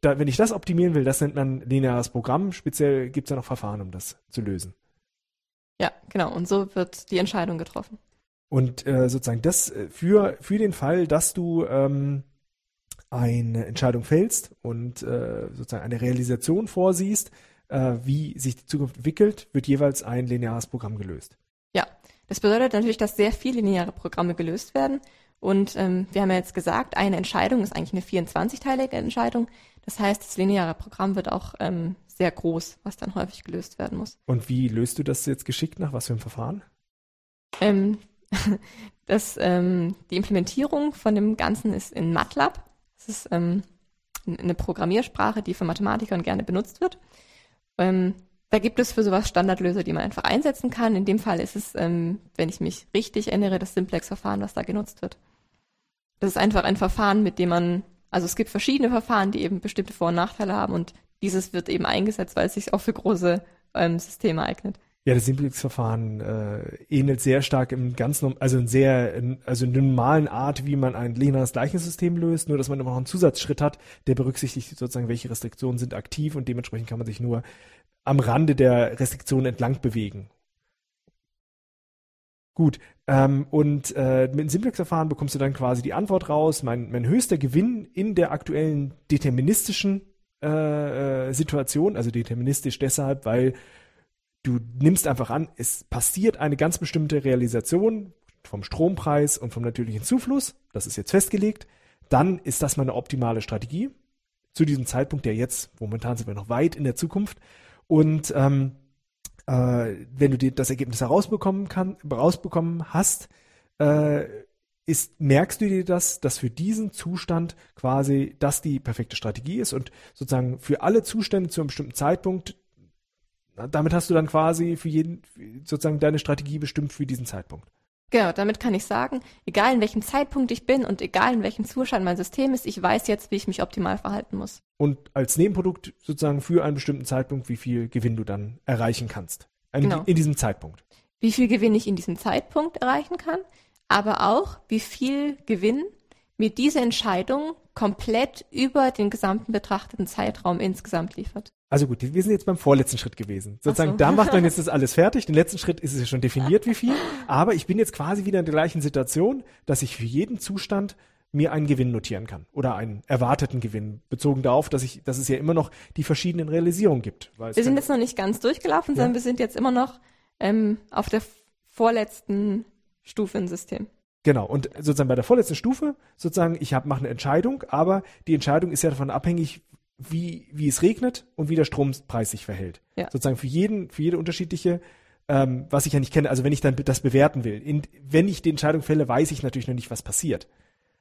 da, wenn ich das optimieren will, das nennt man lineares Programm. Speziell gibt es ja noch Verfahren, um das zu lösen. Ja, genau. Und so wird die Entscheidung getroffen. Und äh, sozusagen das äh, für, für den Fall, dass du ähm, eine Entscheidung fällst und äh, sozusagen eine Realisation vorsiehst, äh, wie sich die Zukunft entwickelt, wird jeweils ein lineares Programm gelöst. Ja, das bedeutet natürlich, dass sehr viele lineare Programme gelöst werden. Und ähm, wir haben ja jetzt gesagt, eine Entscheidung ist eigentlich eine 24-teilige Entscheidung. Das heißt, das lineare Programm wird auch ähm, sehr groß, was dann häufig gelöst werden muss. Und wie löst du das jetzt geschickt nach was für einem Verfahren? Ähm, das, ähm, die Implementierung von dem Ganzen ist in MATLAB. Das ist ähm, eine Programmiersprache, die von Mathematikern gerne benutzt wird. Ähm, da gibt es für sowas Standardlöser, die man einfach einsetzen kann. In dem Fall ist es, ähm, wenn ich mich richtig erinnere, das Simplex-Verfahren, was da genutzt wird. Das ist einfach ein Verfahren, mit dem man, also es gibt verschiedene Verfahren, die eben bestimmte Vor- und Nachteile haben und dieses wird eben eingesetzt, weil es sich auch für große ähm, Systeme eignet. Ja, das Simplex-Verfahren äh, ähnelt sehr stark im ganzen, also in sehr, in, also in der normalen Art, wie man ein lineares Gleichungssystem löst, nur dass man immer noch einen Zusatzschritt hat, der berücksichtigt sozusagen, welche Restriktionen sind aktiv und dementsprechend kann man sich nur am Rande der Restriktionen entlang bewegen. Gut, ähm, und äh, mit dem Simplex-Verfahren bekommst du dann quasi die Antwort raus, mein, mein höchster Gewinn in der aktuellen deterministischen äh, äh, Situation, also deterministisch deshalb, weil du nimmst einfach an, es passiert eine ganz bestimmte Realisation vom Strompreis und vom natürlichen Zufluss, das ist jetzt festgelegt, dann ist das meine optimale Strategie zu diesem Zeitpunkt, der jetzt, momentan sind wir noch weit in der Zukunft, und ähm, äh, wenn du dir das Ergebnis herausbekommen kann, rausbekommen hast, äh, ist, merkst du dir das, dass für diesen Zustand quasi das die perfekte Strategie ist und sozusagen für alle Zustände zu einem bestimmten Zeitpunkt, damit hast du dann quasi für jeden sozusagen deine Strategie bestimmt für diesen Zeitpunkt. Genau, damit kann ich sagen, egal in welchem Zeitpunkt ich bin und egal in welchem Zustand mein System ist, ich weiß jetzt, wie ich mich optimal verhalten muss. Und als Nebenprodukt sozusagen für einen bestimmten Zeitpunkt, wie viel Gewinn du dann erreichen kannst. In, Genau. in diesem Zeitpunkt. wie viel Gewinn ich in diesem Zeitpunkt erreichen kann, aber auch, wie viel Gewinn mir diese Entscheidung komplett über den gesamten betrachteten Zeitraum insgesamt liefert. Also gut, wir sind jetzt beim vorletzten Schritt gewesen. Sozusagen, so. da macht man jetzt das alles fertig. Den letzten Schritt ist es ja schon definiert, wie viel. Aber ich bin jetzt quasi wieder in der gleichen Situation, dass ich für jeden Zustand mir einen Gewinn notieren kann oder einen erwarteten Gewinn, bezogen darauf, dass ich, dass es ja immer noch die verschiedenen Realisierungen gibt. wir sind jetzt noch nicht ganz durchgelaufen, ja. sondern wir sind jetzt immer noch ähm, auf der vorletzten Stufe im System. Genau, und sozusagen bei der vorletzten Stufe, sozusagen, ich mache eine Entscheidung, aber die Entscheidung ist ja davon abhängig, wie, wie es regnet und wie der Strompreis sich verhält. Ja. Sozusagen für jeden, für jede unterschiedliche, ähm, was ich ja nicht kenne, also wenn ich dann das bewerten will. In, wenn ich die Entscheidung fälle, weiß ich natürlich noch nicht, was passiert.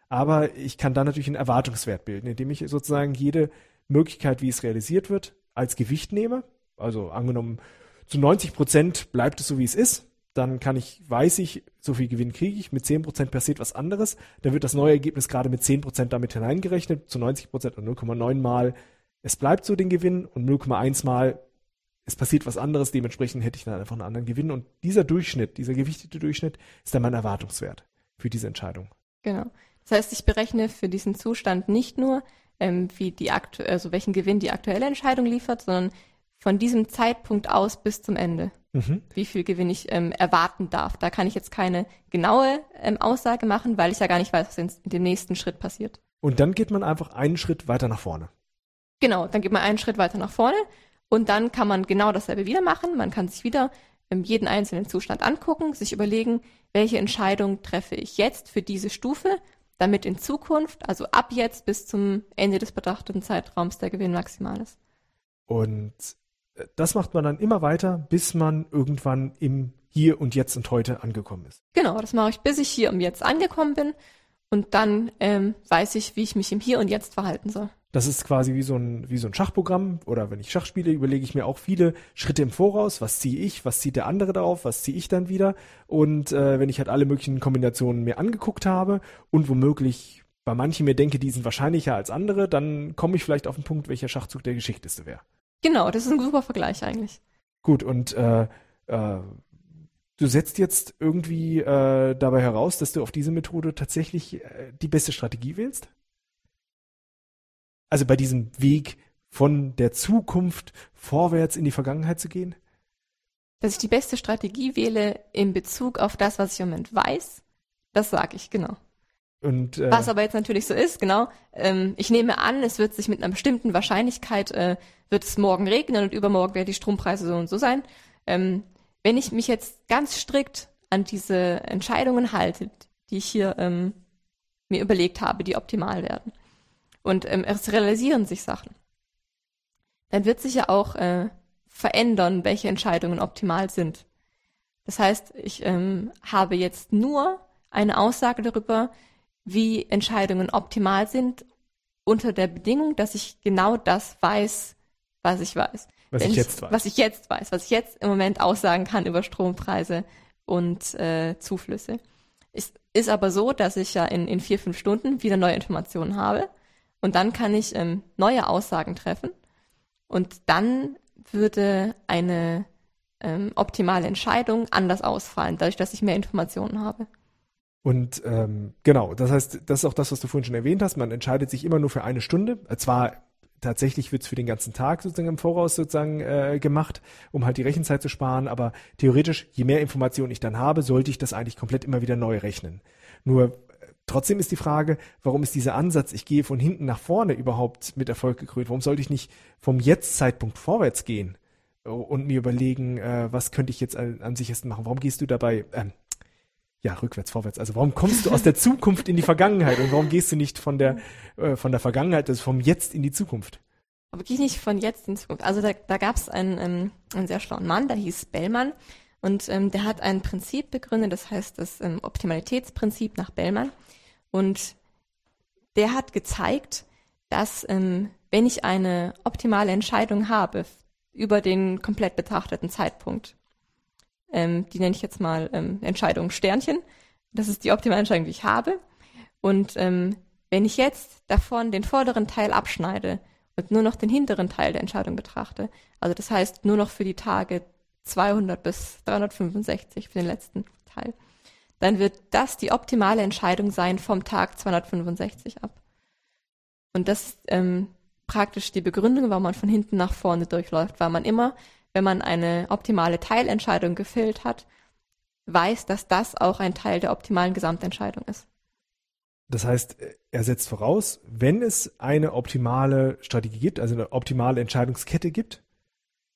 Aber ich kann dann natürlich einen Erwartungswert bilden, indem ich sozusagen jede Möglichkeit, wie es realisiert wird, als Gewicht nehme. Also angenommen, zu 90 Prozent bleibt es so, wie es ist dann kann ich, weiß ich, so viel Gewinn kriege ich, mit 10% passiert was anderes, dann wird das neue Ergebnis gerade mit 10% damit hineingerechnet, zu 90% und 0,9 mal, es bleibt so den Gewinn und 0,1 mal, es passiert was anderes, dementsprechend hätte ich dann einfach einen anderen Gewinn und dieser Durchschnitt, dieser gewichtete Durchschnitt ist dann mein Erwartungswert für diese Entscheidung. Genau. Das heißt, ich berechne für diesen Zustand nicht nur, ähm, wie die aktu also welchen Gewinn die aktuelle Entscheidung liefert, sondern von diesem Zeitpunkt aus bis zum Ende mhm. wie viel Gewinn ich ähm, erwarten darf. Da kann ich jetzt keine genaue ähm, Aussage machen, weil ich ja gar nicht weiß, was in, in dem nächsten Schritt passiert. Und dann geht man einfach einen Schritt weiter nach vorne. Genau, dann geht man einen Schritt weiter nach vorne und dann kann man genau dasselbe wieder machen. Man kann sich wieder ähm, jeden einzelnen Zustand angucken, sich überlegen, welche Entscheidung treffe ich jetzt für diese Stufe, damit in Zukunft, also ab jetzt bis zum Ende des betrachteten Zeitraums, der Gewinn maximal ist. Und das macht man dann immer weiter, bis man irgendwann im Hier und Jetzt und Heute angekommen ist. Genau, das mache ich, bis ich hier und jetzt angekommen bin. Und dann ähm, weiß ich, wie ich mich im Hier und Jetzt verhalten soll. Das ist quasi wie so ein, wie so ein Schachprogramm. Oder wenn ich Schach spiele, überlege ich mir auch viele Schritte im Voraus. Was ziehe ich? Was zieht der andere darauf? Was ziehe ich dann wieder? Und äh, wenn ich halt alle möglichen Kombinationen mir angeguckt habe und womöglich bei manchen mir denke, die sind wahrscheinlicher als andere, dann komme ich vielleicht auf den Punkt, welcher Schachzug der geschickteste wäre. Genau, das ist ein super Vergleich eigentlich. Gut, und äh, äh, du setzt jetzt irgendwie äh, dabei heraus, dass du auf diese Methode tatsächlich äh, die beste Strategie wählst? Also bei diesem Weg von der Zukunft vorwärts in die Vergangenheit zu gehen? Dass ich die beste Strategie wähle in Bezug auf das, was ich im Moment weiß, das sage ich, genau. Und, äh, Was aber jetzt natürlich so ist, genau. Ähm, ich nehme an, es wird sich mit einer bestimmten Wahrscheinlichkeit, äh, wird es morgen regnen und übermorgen werden die Strompreise so und so sein. Ähm, wenn ich mich jetzt ganz strikt an diese Entscheidungen halte, die ich hier ähm, mir überlegt habe, die optimal werden, und ähm, es realisieren sich Sachen, dann wird sich ja auch äh, verändern, welche Entscheidungen optimal sind. Das heißt, ich ähm, habe jetzt nur eine Aussage darüber, wie Entscheidungen optimal sind, unter der Bedingung, dass ich genau das weiß, was ich weiß. Was Wenn ich jetzt weiß. Was ich jetzt weiß, was ich jetzt im Moment aussagen kann über Strompreise und äh, Zuflüsse. Es ist aber so, dass ich ja in, in vier, fünf Stunden wieder neue Informationen habe und dann kann ich ähm, neue Aussagen treffen und dann würde eine ähm, optimale Entscheidung anders ausfallen, dadurch, dass ich mehr Informationen habe. Und ähm, genau, das heißt, das ist auch das, was du vorhin schon erwähnt hast. Man entscheidet sich immer nur für eine Stunde. Äh, zwar tatsächlich wird's für den ganzen Tag sozusagen im Voraus sozusagen äh, gemacht, um halt die Rechenzeit zu sparen. Aber theoretisch, je mehr Informationen ich dann habe, sollte ich das eigentlich komplett immer wieder neu rechnen. Nur trotzdem ist die Frage, warum ist dieser Ansatz, ich gehe von hinten nach vorne überhaupt mit Erfolg gekrönt? Warum sollte ich nicht vom Jetzt-Zeitpunkt vorwärts gehen? und mir überlegen, äh, was könnte ich jetzt am, am sichersten machen? Warum gehst du dabei, ähm, ja, rückwärts, vorwärts. Also warum kommst du aus der Zukunft in die Vergangenheit und warum gehst du nicht von der, äh, von der Vergangenheit, also vom Jetzt in die Zukunft? Aber gehe ich nicht von jetzt in Zukunft. Also da, da gab es einen, ähm, einen sehr schlauen Mann, der hieß Bellmann und ähm, der hat ein Prinzip begründet, das heißt das ähm, Optimalitätsprinzip nach Bellmann und der hat gezeigt, dass ähm, wenn ich eine optimale Entscheidung habe über den komplett betrachteten Zeitpunkt, ähm, die nenne ich jetzt mal ähm, Entscheidung Sternchen. Das ist die optimale Entscheidung, die ich habe. Und ähm, wenn ich jetzt davon den vorderen Teil abschneide und nur noch den hinteren Teil der Entscheidung betrachte, also das heißt nur noch für die Tage 200 bis 365 für den letzten Teil, dann wird das die optimale Entscheidung sein vom Tag 265 ab. Und das ist ähm, praktisch die Begründung, warum man von hinten nach vorne durchläuft, weil man immer, wenn man eine optimale Teilentscheidung gefällt hat, weiß, dass das auch ein Teil der optimalen Gesamtentscheidung ist. Das heißt, er setzt voraus, wenn es eine optimale Strategie gibt, also eine optimale Entscheidungskette gibt,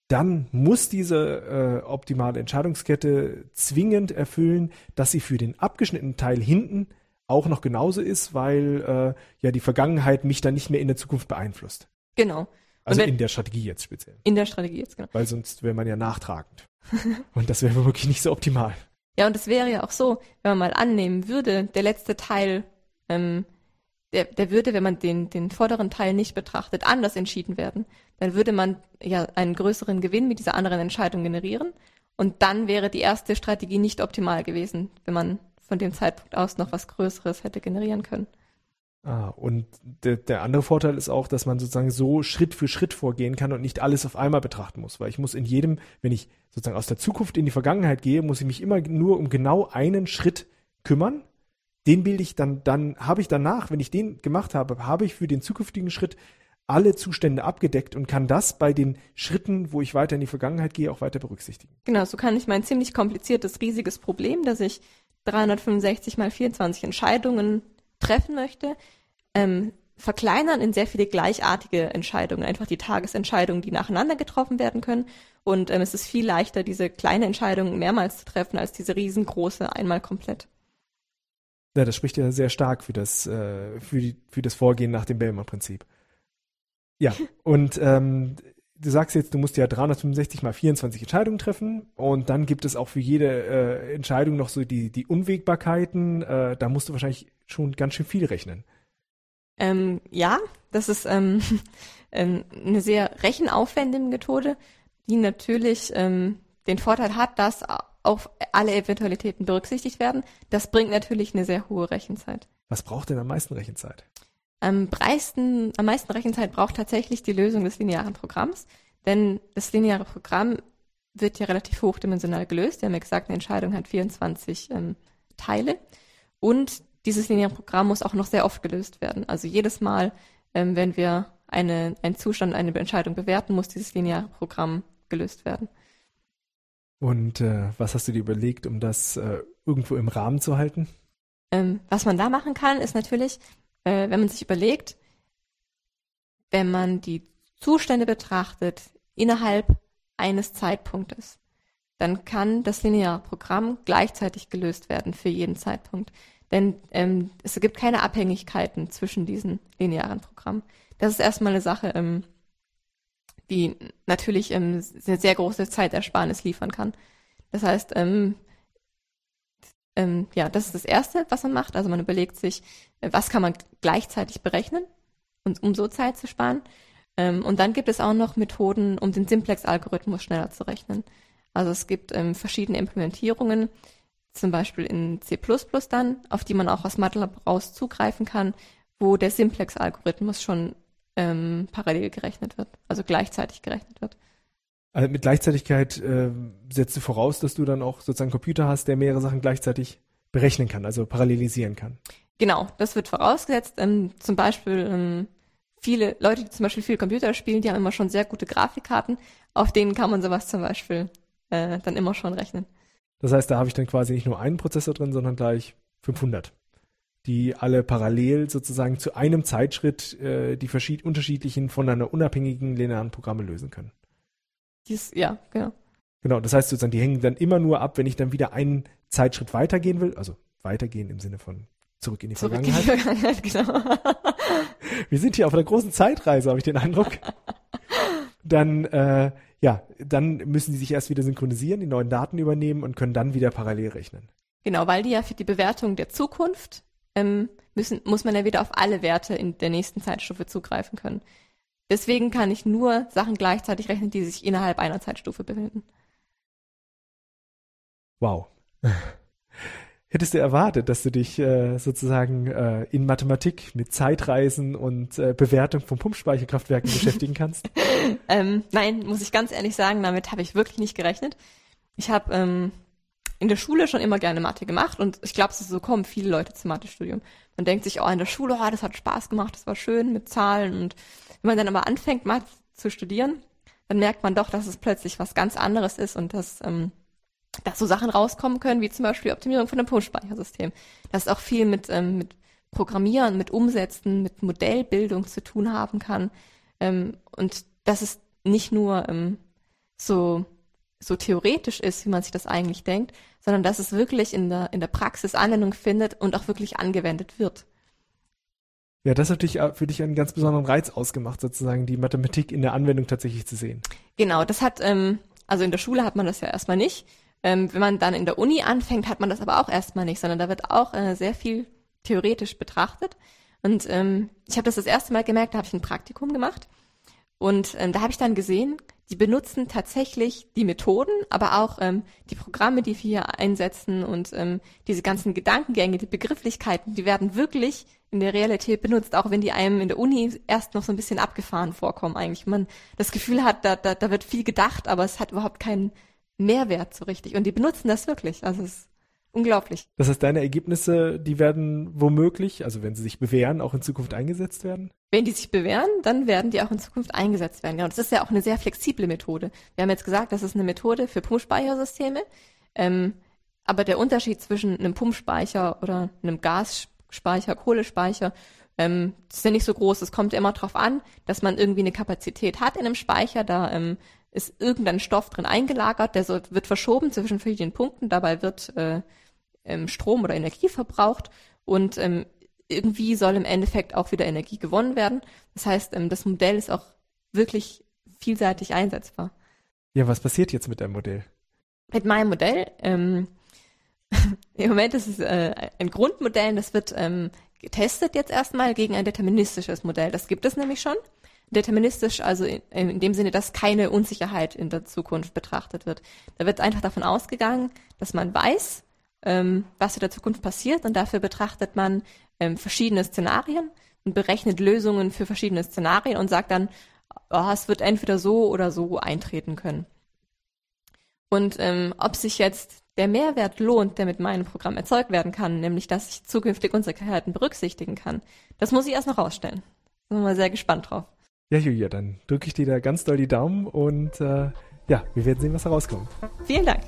dann muss diese äh, optimale Entscheidungskette zwingend erfüllen, dass sie für den abgeschnittenen Teil hinten auch noch genauso ist, weil äh, ja die Vergangenheit mich dann nicht mehr in der Zukunft beeinflusst. Genau. Also wenn, in der Strategie jetzt speziell. In der Strategie jetzt, genau. Weil sonst wäre man ja nachtragend. und das wäre wirklich nicht so optimal. Ja, und es wäre ja auch so, wenn man mal annehmen würde, der letzte Teil ähm, der, der würde, wenn man den, den vorderen Teil nicht betrachtet, anders entschieden werden. Dann würde man ja einen größeren Gewinn mit dieser anderen Entscheidung generieren. Und dann wäre die erste Strategie nicht optimal gewesen, wenn man von dem Zeitpunkt aus noch was Größeres hätte generieren können. Ah, und der, der andere Vorteil ist auch, dass man sozusagen so Schritt für Schritt vorgehen kann und nicht alles auf einmal betrachten muss, weil ich muss in jedem, wenn ich sozusagen aus der Zukunft in die Vergangenheit gehe, muss ich mich immer nur um genau einen Schritt kümmern den bilde ich dann, dann habe ich danach, wenn ich den gemacht habe, habe ich für den zukünftigen Schritt alle Zustände abgedeckt und kann das bei den Schritten, wo ich weiter in die Vergangenheit gehe, auch weiter berücksichtigen. Genau, so kann ich mein ziemlich kompliziertes, riesiges Problem, dass ich 365 mal 24 Entscheidungen treffen möchte, ähm, verkleinern in sehr viele gleichartige Entscheidungen, einfach die Tagesentscheidungen, die nacheinander getroffen werden können. Und ähm, es ist viel leichter, diese kleine Entscheidung mehrmals zu treffen, als diese riesengroße einmal komplett. Ja, das spricht ja sehr stark für das, äh, für, die, für das Vorgehen nach dem Bellman-Prinzip. Ja, und ähm, du sagst jetzt, du musst ja 365 mal 24 Entscheidungen treffen und dann gibt es auch für jede äh, Entscheidung noch so die, die Unwägbarkeiten. Äh, da musst du wahrscheinlich schon ganz schön viel rechnen. Ähm, ja, das ist ähm, ähm eine sehr rechenaufwendige Methode, die natürlich ähm, den Vorteil hat, dass auf alle Eventualitäten berücksichtigt werden. Das bringt natürlich eine sehr hohe Rechenzeit. Was braucht denn am meisten Rechenzeit? Am meisten, am meisten Rechenzeit braucht tatsächlich die Lösung des linearen Programms, denn das lineare Programm wird ja relativ hochdimensional gelöst. Wir haben ja gesagt, eine Entscheidung hat 24 ähm, Teile und dieses lineare Programm muss auch noch sehr oft gelöst werden. Also jedes Mal, ähm, wenn wir eine, einen Zustand, eine Entscheidung bewerten, muss dieses lineare Programm gelöst werden. Und äh, was hast du dir überlegt, um das äh, irgendwo im Rahmen zu halten? Ähm, was man da machen kann, ist natürlich, äh, wenn man sich überlegt, wenn man die Zustände betrachtet innerhalb eines Zeitpunktes, dann kann das lineare Programm gleichzeitig gelöst werden für jeden Zeitpunkt. Denn ähm, es gibt keine Abhängigkeiten zwischen diesen linearen Programmen. Das ist erstmal eine Sache, ähm, die natürlich ähm, eine sehr große Zeitersparnis liefern kann. Das heißt, ähm, ähm, ja, das ist das Erste, was man macht. Also man überlegt sich, äh, was kann man gleichzeitig berechnen, und, um so Zeit zu sparen. Ähm, und dann gibt es auch noch Methoden, um den Simplex-Algorithmus schneller zu rechnen. Also es gibt ähm, verschiedene Implementierungen, zum Beispiel in C++ dann, auf die man auch aus MATLAB raus zugreifen kann, wo der Simplex-Algorithmus schon ähm, parallel gerechnet wird, also gleichzeitig gerechnet wird. Also mit Gleichzeitigkeit äh, setzt du voraus, dass du dann auch sozusagen einen Computer hast, der mehrere Sachen gleichzeitig berechnen kann, also parallelisieren kann. Genau, das wird vorausgesetzt. Ähm, zum Beispiel ähm, viele Leute, die zum Beispiel viel Computer spielen, die haben immer schon sehr gute Grafikkarten, auf denen kann man sowas zum Beispiel äh, dann immer schon rechnen. Das heißt, da habe ich dann quasi nicht nur einen Prozessor drin, sondern gleich 500 die alle parallel sozusagen zu einem Zeitschritt äh, die verschied unterschiedlichen voneinander unabhängigen linearen Programme lösen können. Dies, ja, genau. Genau, das heißt sozusagen, die hängen dann immer nur ab, wenn ich dann wieder einen Zeitschritt weitergehen will, also weitergehen im Sinne von zurück in die zurück Vergangenheit. In die Vergangenheit genau. Wir sind hier auf einer großen Zeitreise, habe ich den Eindruck. dann, äh, ja, dann müssen die sich erst wieder synchronisieren, die neuen Daten übernehmen und können dann wieder parallel rechnen. Genau, weil die ja für die Bewertung der Zukunft ähm, müssen, muss man ja wieder auf alle Werte in der nächsten Zeitstufe zugreifen können. Deswegen kann ich nur Sachen gleichzeitig rechnen, die sich innerhalb einer Zeitstufe befinden. Wow. Hättest du erwartet, dass du dich äh, sozusagen äh, in Mathematik mit Zeitreisen und äh, Bewertung von Pumpspeicherkraftwerken beschäftigen kannst? ähm, nein, muss ich ganz ehrlich sagen, damit habe ich wirklich nicht gerechnet. Ich habe ähm, in der Schule schon immer gerne Mathe gemacht und ich glaube, so kommen viele Leute zum Mathestudium. Man denkt sich, oh, in der Schule, oh, das hat Spaß gemacht, das war schön mit Zahlen und wenn man dann aber anfängt, Mathe zu studieren, dann merkt man doch, dass es plötzlich was ganz anderes ist und dass ähm, dass so Sachen rauskommen können, wie zum Beispiel Optimierung von einem Pumpspeichersystem. Das auch viel mit, ähm, mit Programmieren, mit Umsetzen, mit Modellbildung zu tun haben kann. Ähm, und dass es nicht nur ähm, so, so theoretisch ist, wie man sich das eigentlich denkt, sondern dass es wirklich in der, in der Praxis Anwendung findet und auch wirklich angewendet wird. Ja, das hat dich für dich einen ganz besonderen Reiz ausgemacht, sozusagen die Mathematik in der Anwendung tatsächlich zu sehen. Genau, das hat, ähm, also in der Schule hat man das ja erstmal nicht. Ähm, wenn man dann in der Uni anfängt, hat man das aber auch erstmal nicht, sondern da wird auch äh, sehr viel theoretisch betrachtet. Und ähm, ich habe das das erste Mal gemerkt, da habe ich ein Praktikum gemacht. Und ähm, da habe ich dann gesehen, die benutzen tatsächlich die Methoden, aber auch ähm, die Programme, die wir hier einsetzen und ähm, diese ganzen Gedankengänge, die Begrifflichkeiten, die werden wirklich in der Realität benutzt, auch wenn die einem in der Uni erst noch so ein bisschen abgefahren vorkommen eigentlich. Man das Gefühl hat, da, da, da wird viel gedacht, aber es hat überhaupt keinen Mehrwert so richtig. Und die benutzen das wirklich. Also es unglaublich. Das heißt, deine Ergebnisse, die werden womöglich, also wenn sie sich bewähren, auch in Zukunft eingesetzt werden? Wenn die sich bewähren, dann werden die auch in Zukunft eingesetzt werden. Genau. Das ist ja auch eine sehr flexible Methode. Wir haben jetzt gesagt, das ist eine Methode für Pumpspeichersysteme. Ähm, aber der Unterschied zwischen einem Pumpspeicher oder einem Gasspeicher, Kohlespeicher, ähm, ist ja nicht so groß. Es kommt ja immer darauf an, dass man irgendwie eine Kapazität hat in einem Speicher. Da ähm, ist irgendein Stoff drin eingelagert, der so, wird verschoben zwischen verschiedenen Punkten, dabei wird äh, ähm, Strom oder Energie verbraucht und ähm, irgendwie soll im Endeffekt auch wieder Energie gewonnen werden. Das heißt, ähm, das Modell ist auch wirklich vielseitig einsetzbar. Ja, was passiert jetzt mit deinem Modell? Mit meinem Modell, ähm, im Moment ist es äh, ein Grundmodell, das wird ähm, getestet jetzt erstmal gegen ein deterministisches Modell. Das gibt es nämlich schon deterministisch, also in, in, dem Sinne, dass keine Unsicherheit in der Zukunft betrachtet wird. Da wird einfach davon ausgegangen, dass man weiß, ähm, was in der Zukunft passiert und dafür betrachtet man ähm, verschiedene Szenarien und berechnet Lösungen für verschiedene Szenarien und sagt dann, oh, es wird entweder so oder so eintreten können. Und ähm, ob sich jetzt der Mehrwert lohnt, der mit meinem Programm erzeugt werden kann, nämlich dass ich zukünftig Unsicherheiten berücksichtigen kann, das muss ich erst noch rausstellen. Da sind wir sehr gespannt drauf. Ja, Julia, dann drücke ich dir da ganz doll die Daumen und äh, ja, wir werden sehen, was da rauskommt. Vielen Dank.